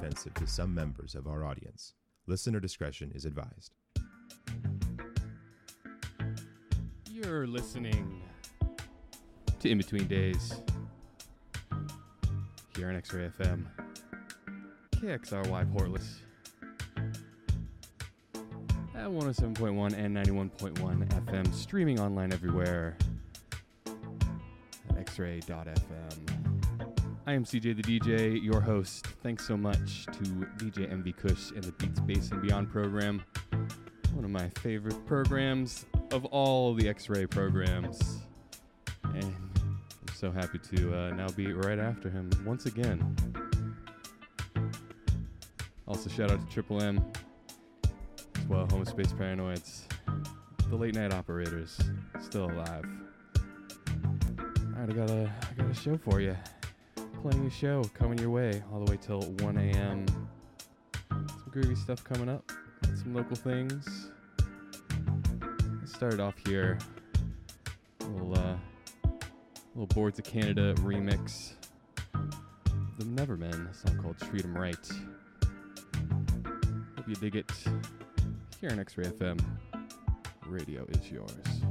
offensive to some members of our audience. Listener discretion is advised. You're listening to In Between Days here on X Ray FM, KXRY Portland at 107.1 and 91.1 FM, streaming online everywhere at xray.fm. I am CJ the DJ, your host. Thanks so much to DJ MV Kush and the Beats Bass and Beyond program. One of my favorite programs of all the X Ray programs. And I'm so happy to uh, now be right after him once again. Also, shout out to Triple M as well, Home Space Paranoids, the late night operators, still alive. All right, I got a, I got a show for you. Plenty of show coming your way all the way till 1 a.m. Some groovy stuff coming up, some local things. Let's start off here. A little, uh, little Boards of Canada remix. The Nevermen, a song called Treat 'em Right. Hope you dig it. Here on X Ray FM, radio is yours.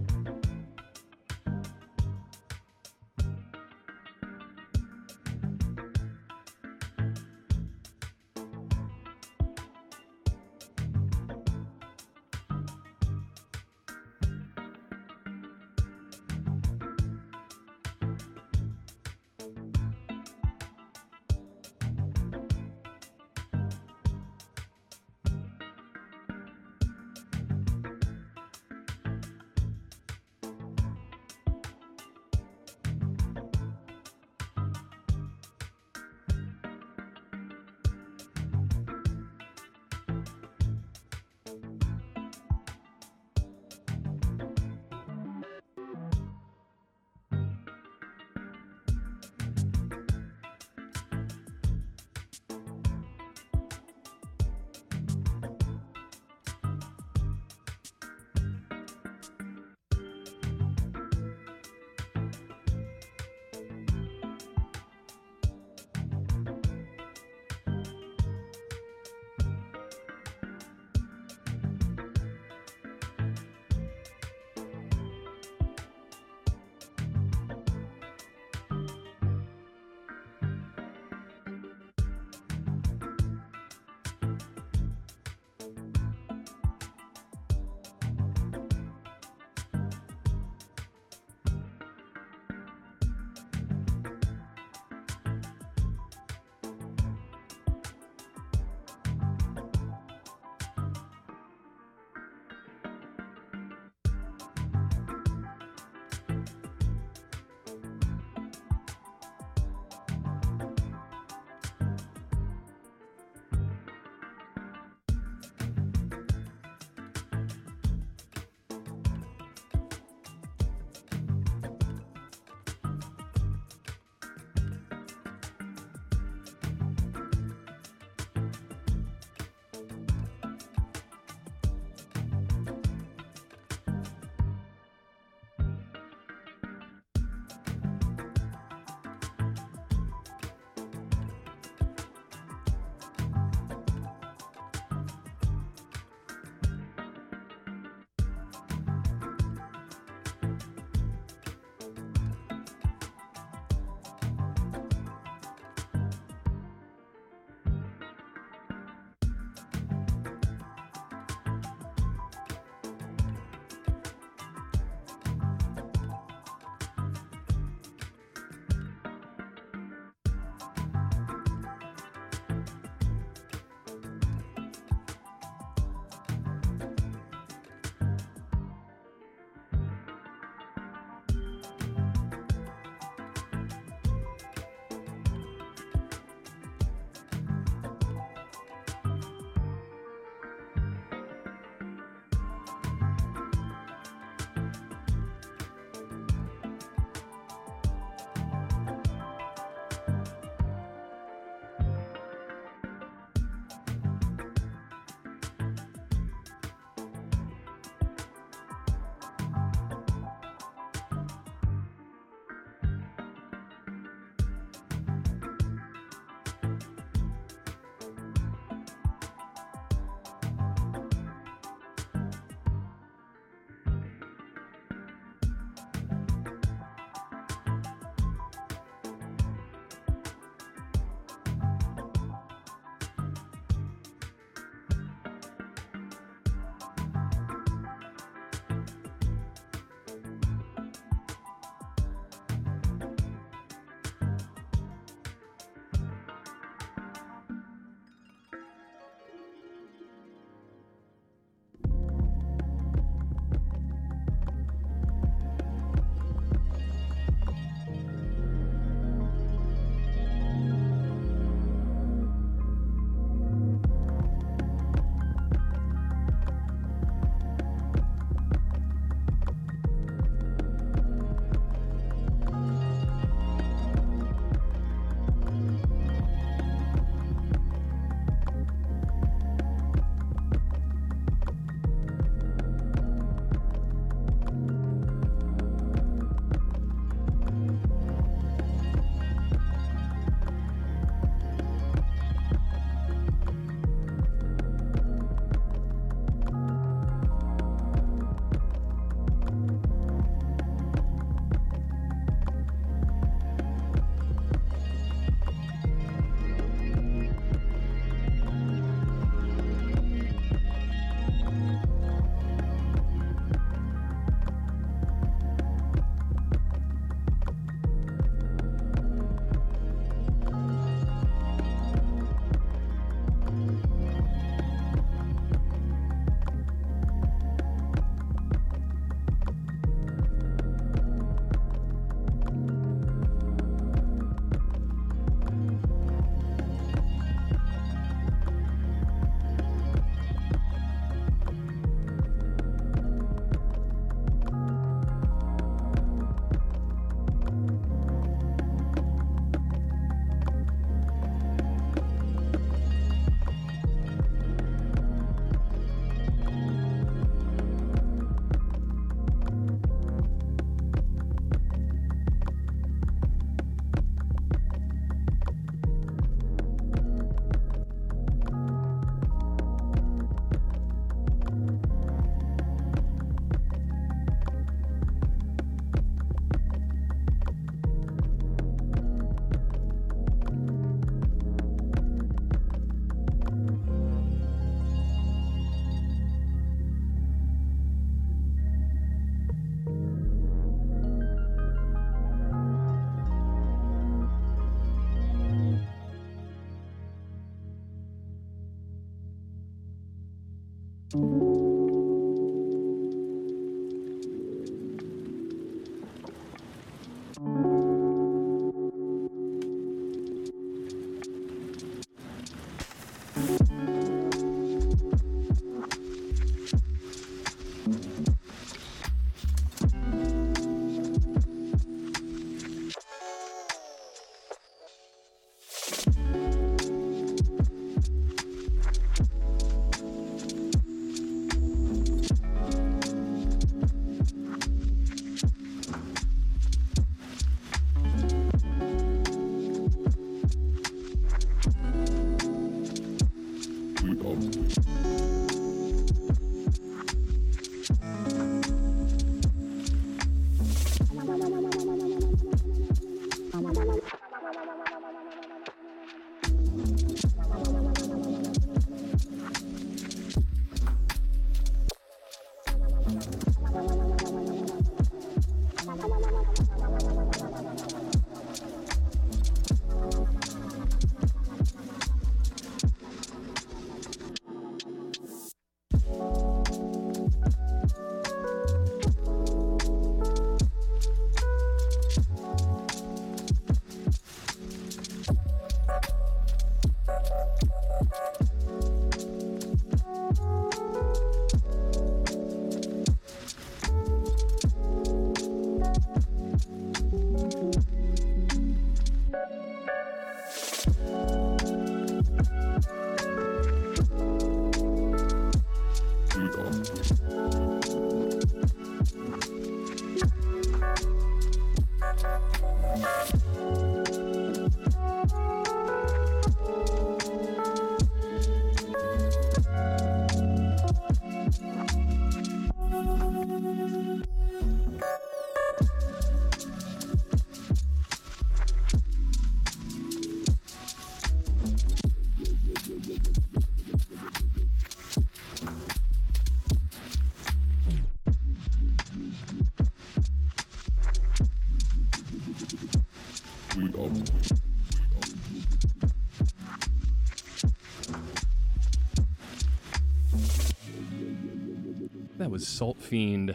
Salt Fiend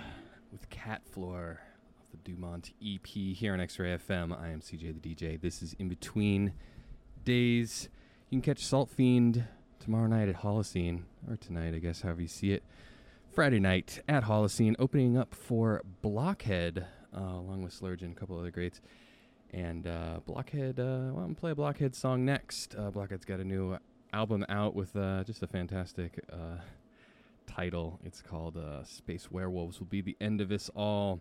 with Cat Floor of the Dumont EP here on X Ray FM. I am CJ the DJ. This is In Between Days. You can catch Salt Fiend tomorrow night at Holocene, or tonight, I guess, however you see it. Friday night at Holocene, opening up for Blockhead, uh, along with Slurge and a couple other greats. And uh, Blockhead, uh, well, I'm gonna play a Blockhead song next. Uh, Blockhead's got a new album out with uh, just a fantastic uh, title. It's called uh, Space Werewolves will be the end of us all.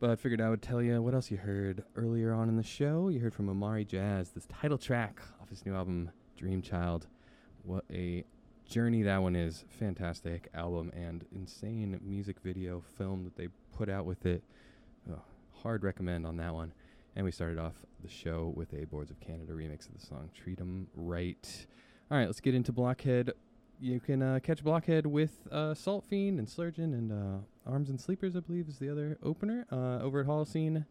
But I figured I would tell you what else you heard earlier on in the show. You heard from Amari Jazz, this title track off his new album, Dream Child. What a journey that one is. Fantastic album and insane music video film that they put out with it. Oh, hard recommend on that one. And we started off the show with a Boards of Canada remix of the song Treat 'em Right. All right, let's get into Blockhead you can uh, catch Blockhead with uh, Salt Fiend and Slurgeon and uh, Arms and Sleepers, I believe, is the other opener uh, over at Holocene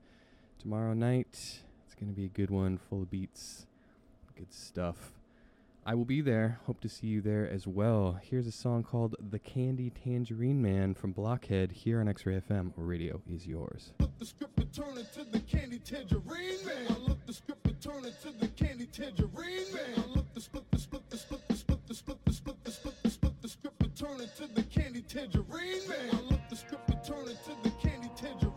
tomorrow night. It's going to be a good one, full of beats, good stuff. I will be there. Hope to see you there as well. Here's a song called The Candy Tangerine Man from Blockhead here on X Ray FM. Radio is yours. Look the script and turn it to the candy tangerine man. I look the script and turn it to the candy tangerine man. I look the split the split the split turn it to the candy tangerine man. I look the and turn it to the candy tangerine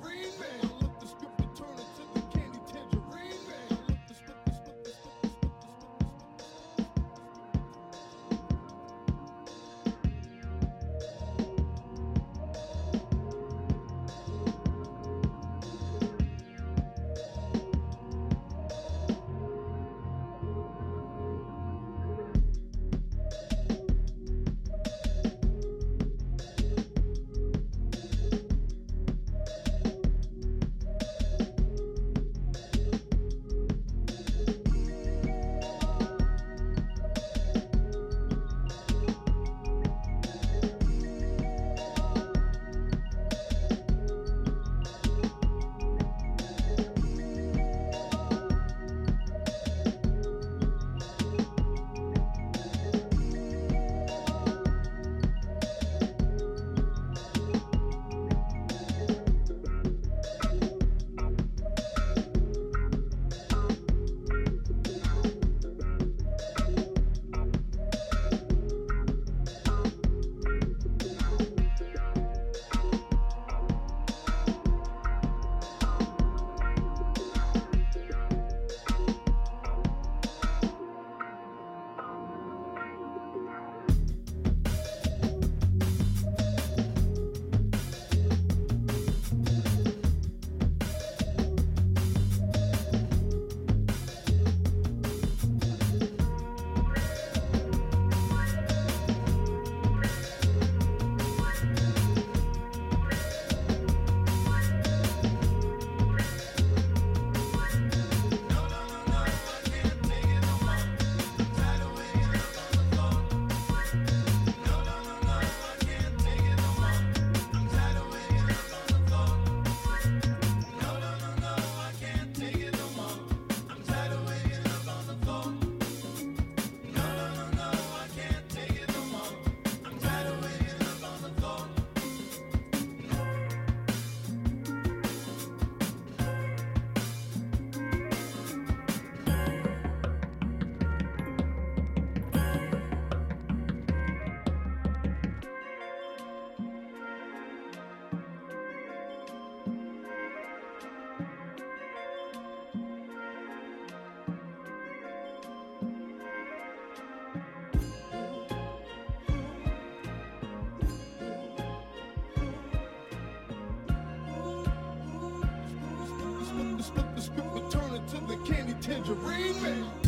Tangerine Man. Get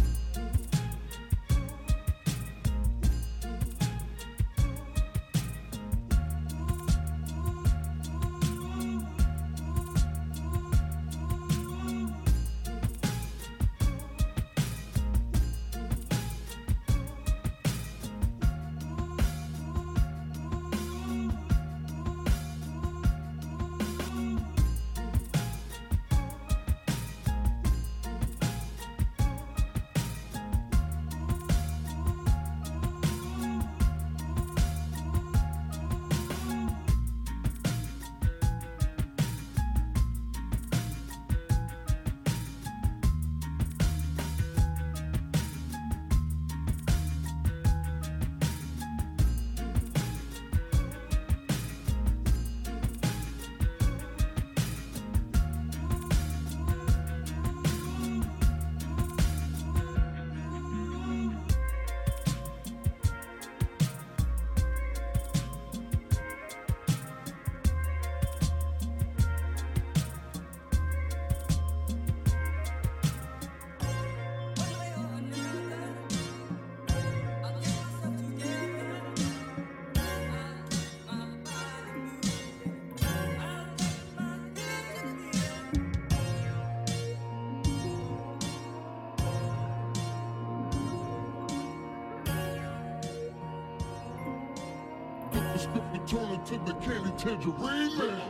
turn it to the candy tangerine man.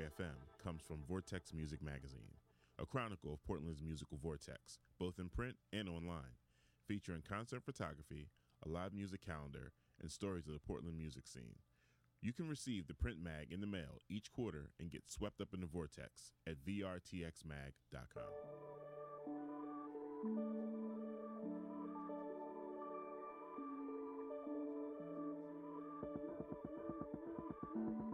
FM comes from Vortex Music Magazine, a chronicle of Portland's musical vortex, both in print and online, featuring concert photography, a live music calendar, and stories of the Portland music scene. You can receive the print mag in the mail each quarter and get swept up in the vortex at vrtxmag.com. Touch me,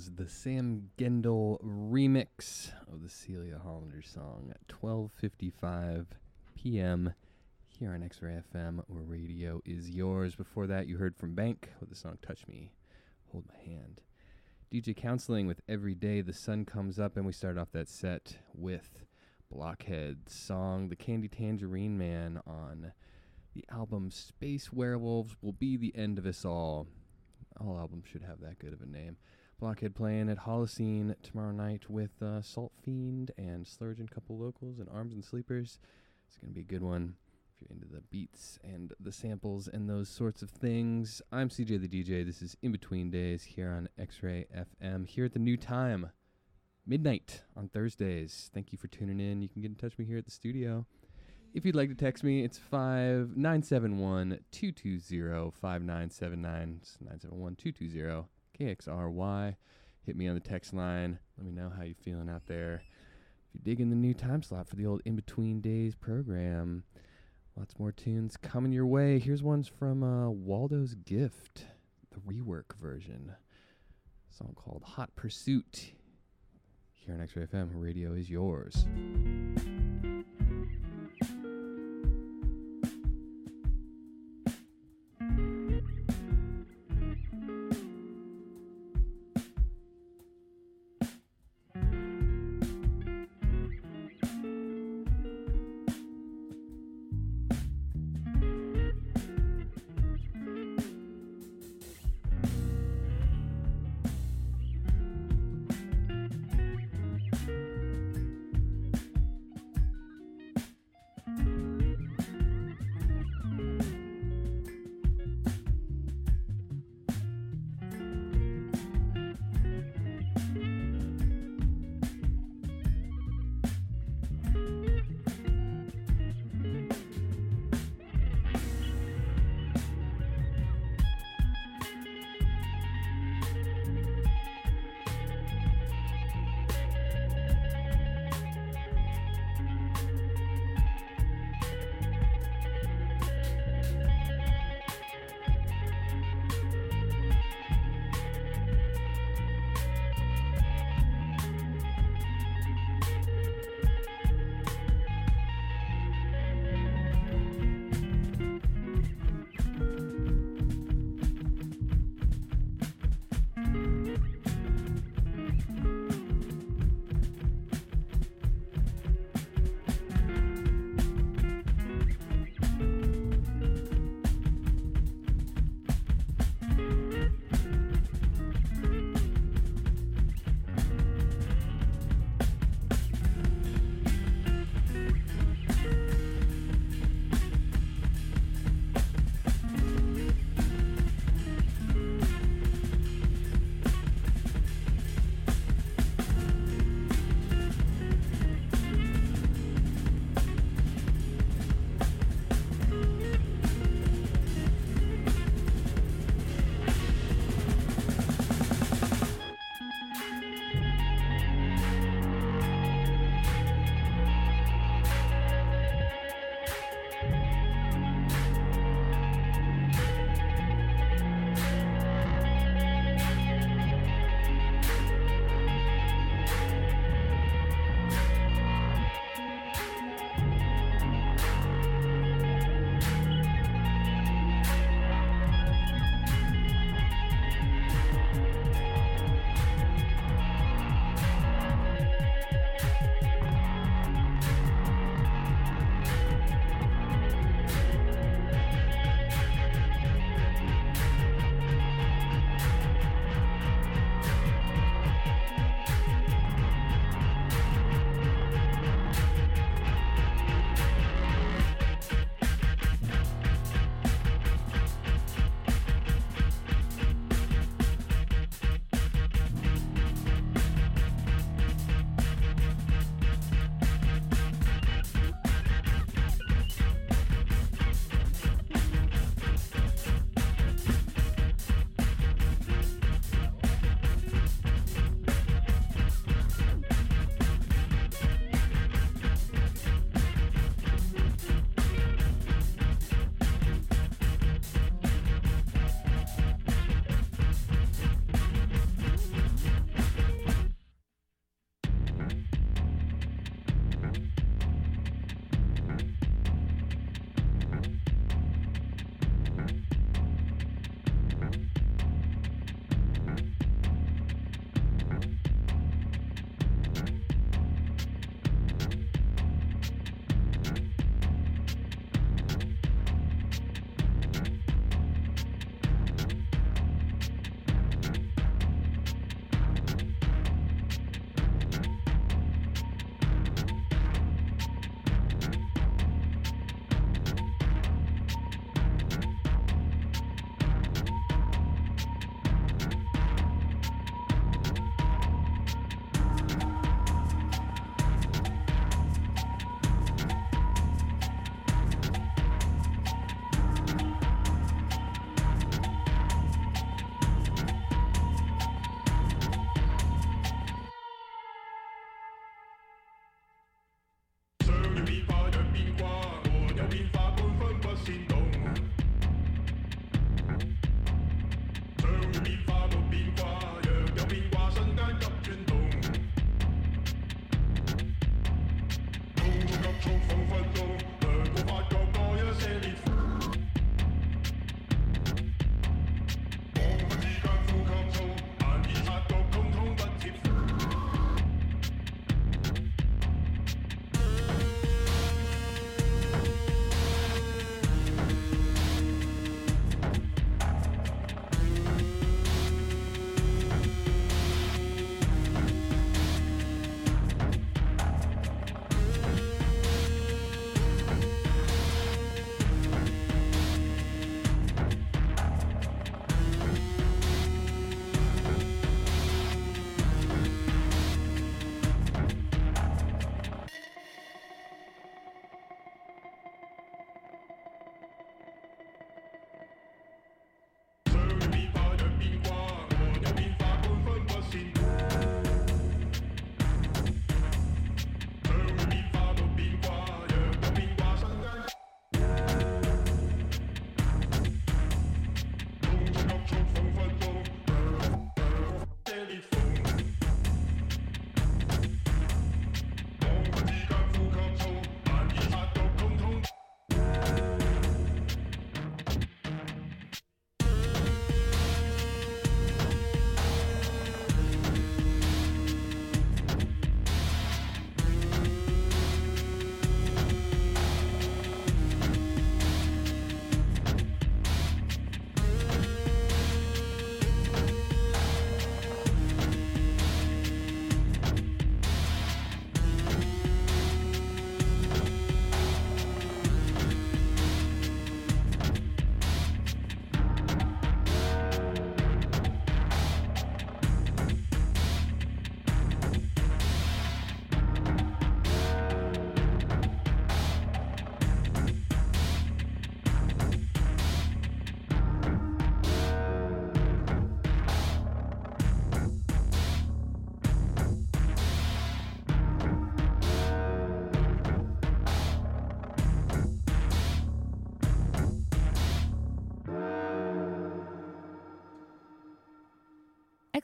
Was the Sam Gendel remix of the Celia Hollander song at 12:55 p.m. here on X-Ray FM, where radio is yours. Before that, you heard from BAYNK with the song "Touch Me, Hold My Hand." DJ Counseling with "Every Day the Sun Comes Up," and we start off that set with Blockhead's song "The Candy Tangerine Man" on the album "Space Werewolves Will Be the End of Us All." All albums should have that good of a name. Blockhead playing at Holocene tomorrow night with uh, Salt Fiend and Slurge and couple locals and Arms and Sleepers. It's going to be a good one if you're into the beats and the samples and those sorts of things. I'm CJ the DJ. This is In Between Days here on X Ray FM here at the new time, midnight on Thursdays. Thank you for tuning in. You can get in touch with me here at the studio. If you'd like to text me, it's 5971 220 5979. It's 971 220 KXRY. Hit me on the text line. Let me know how you're feeling out there. If you're digging the new time slot for the old In Between Days program, lots more tunes coming your way. Here's ones from uh, Waldo's Gift, the rework version. A song called Hot Pursuit. Here on X-Ray FM, radio is yours.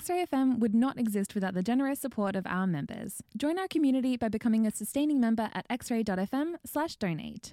X-Ray FM would not exist without the generous support of our members. Join our community by becoming a sustaining member at xray.fm slash donate.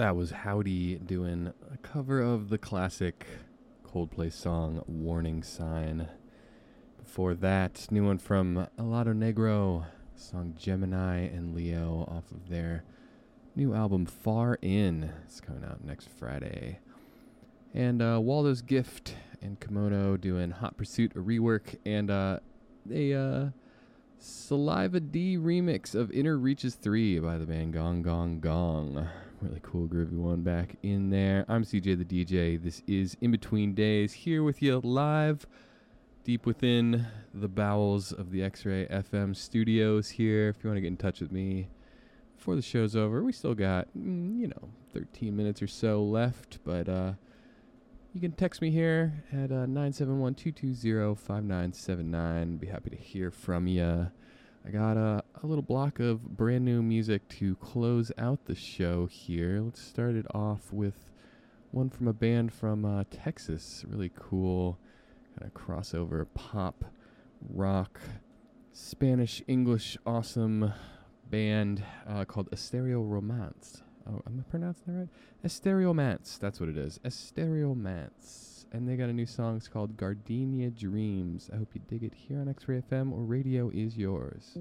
That was Howdy doing a cover of the classic Coldplay song Warning Sign. Before that, new one from Helado Negro, song Gemini and Leo off of their new album Far In. It's coming out next Friday. And uh, Waldo's Gift and Komodo doing Hot Pursuit, a rework, and uh, a uh, Saliva D remix of Inner Reaches 3 by the band Gong Gong Gong. Really cool, groovy one back in there. I'm CJ the DJ. This is In Between Days here with you live deep within the bowels of the X Ray FM studios here. If you want to get in touch with me before the show's over, we still got, mm, you know, 13 minutes or so left, but uh, you can text me here at uh, 971 220 5979. Be happy to hear from you. I got a, a little block of brand new music to close out the show here. Let's start it off with one from a band from uh, Texas. Really cool kind of crossover pop, rock, Spanish, English, awesome band uh, called Estereo Romance. Oh, am I pronouncing that right? Estereomance. That's what it is. Estereomance and they got a new song. It's called Gardenia Dreams. I hope you dig it here on X Ray FM or Radio is Yours.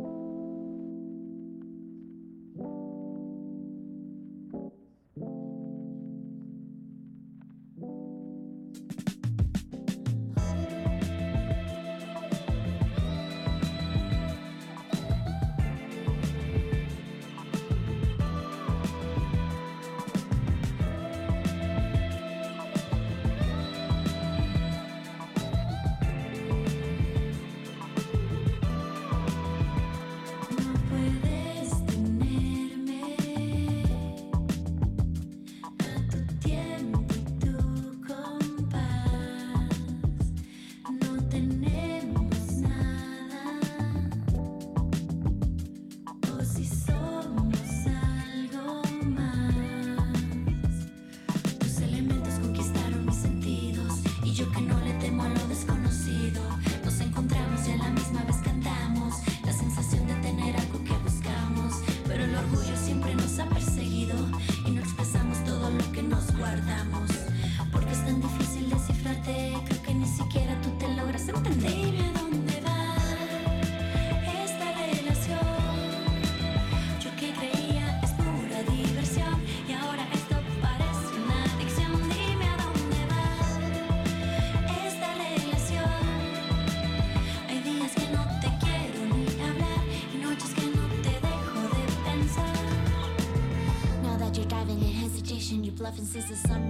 Since the sunrise,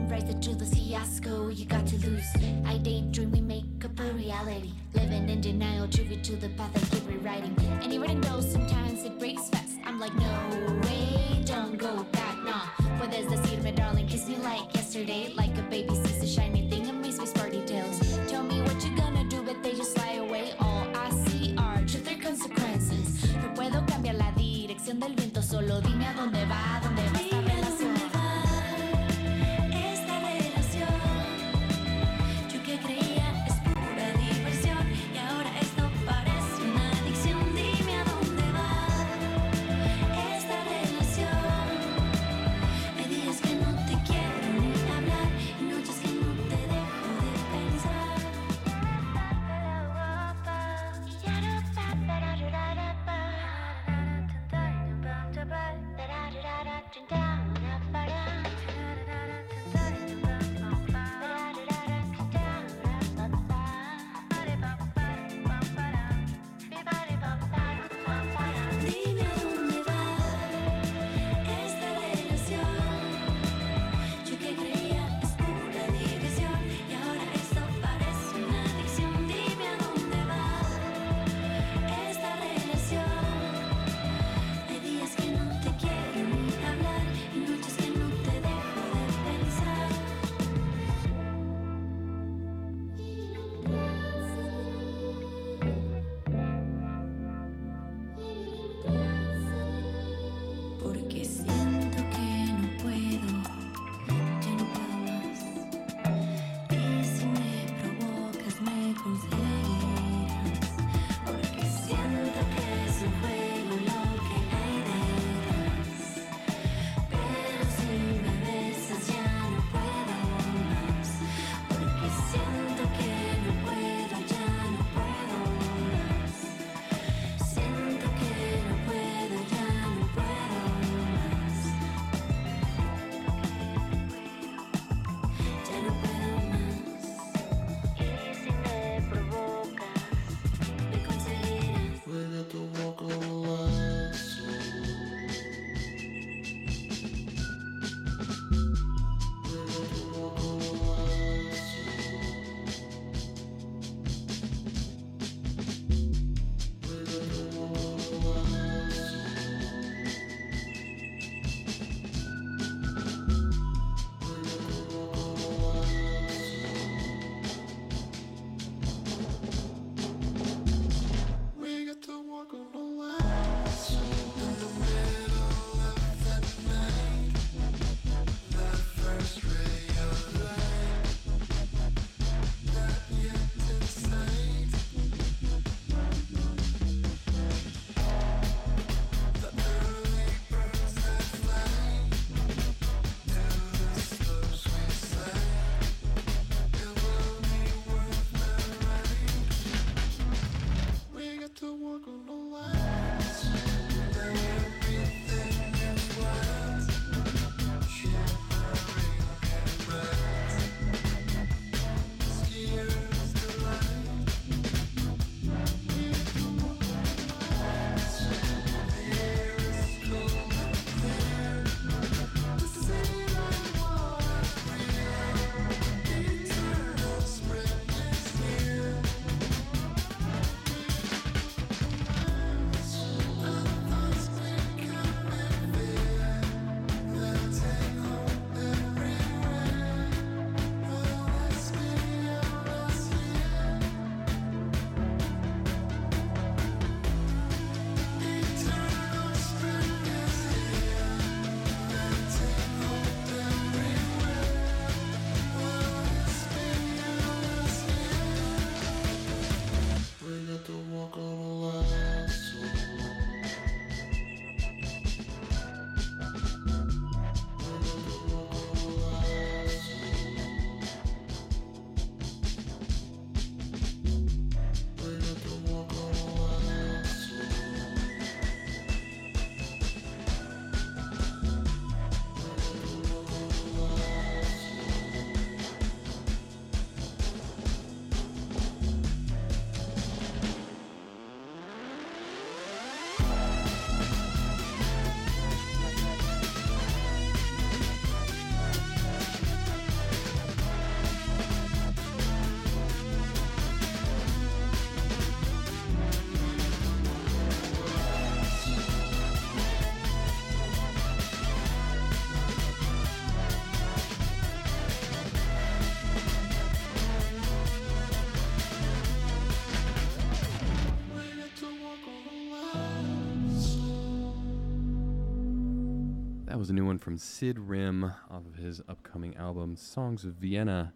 was a new one from Sid Rim off of his upcoming album, Songs of Vienna.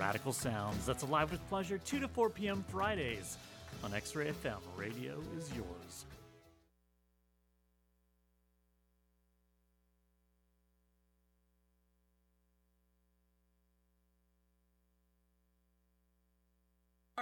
Radical Sounds, that's alive with pleasure, 2 to 4 p.m. Fridays on X Ray FM. Radio is yours.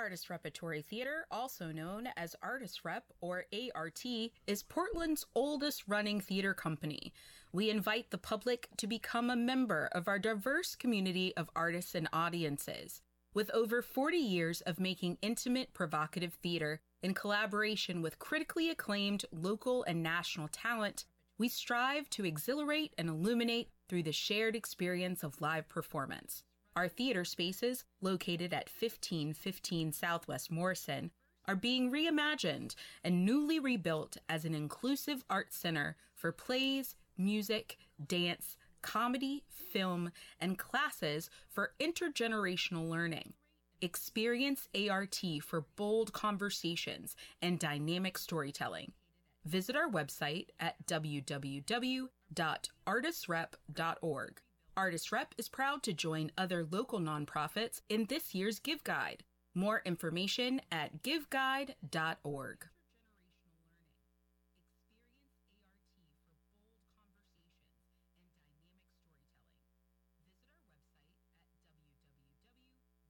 Artist Repertory Theater, also known as Artist Rep or ART, is Portland's oldest running theater company. We invite the public to become a member of our diverse community of artists and audiences. With over 40 years of making intimate, provocative theater in collaboration with critically acclaimed local and national talent, we strive to exhilarate and illuminate through the shared experience of live performance. Our theater spaces, located at 1515 Southwest Morrison, are being reimagined and newly rebuilt as an inclusive art center for plays, music, dance, comedy, film, and classes for intergenerational learning. Experience ART for bold conversations and dynamic storytelling. Visit our website at www.artistrep.org. Artist Rep is proud to join other local nonprofits in this year's Give Guide. More information at giveguide.org.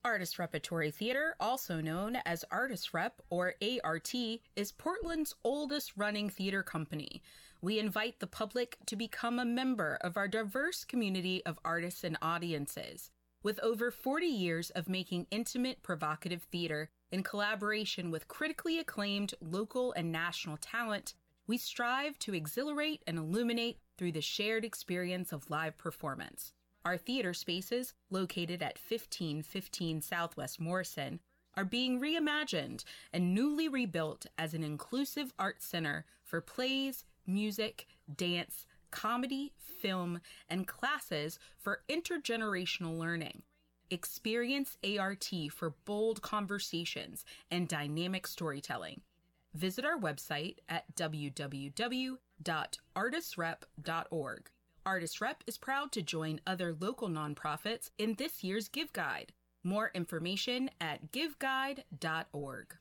Artist Repertory Theater, also known as Artist Rep or ART, is Portland's oldest running theater company. We invite the public to become a member of our diverse community of artists and audiences. With over 40 years of making intimate, provocative theater in collaboration with critically acclaimed local and national talent, we strive to exhilarate and illuminate through the shared experience of live performance. Our theater spaces, located at 1515 Southwest Morrison, are being reimagined and newly rebuilt as an inclusive art center for plays, music, dance, comedy, film, and classes for intergenerational learning. Experience ART for bold conversations and dynamic storytelling. Visit our website at www.artistrep.org. Artist Rep is proud to join other local nonprofits in this year's Give Guide. More information at giveguide.org.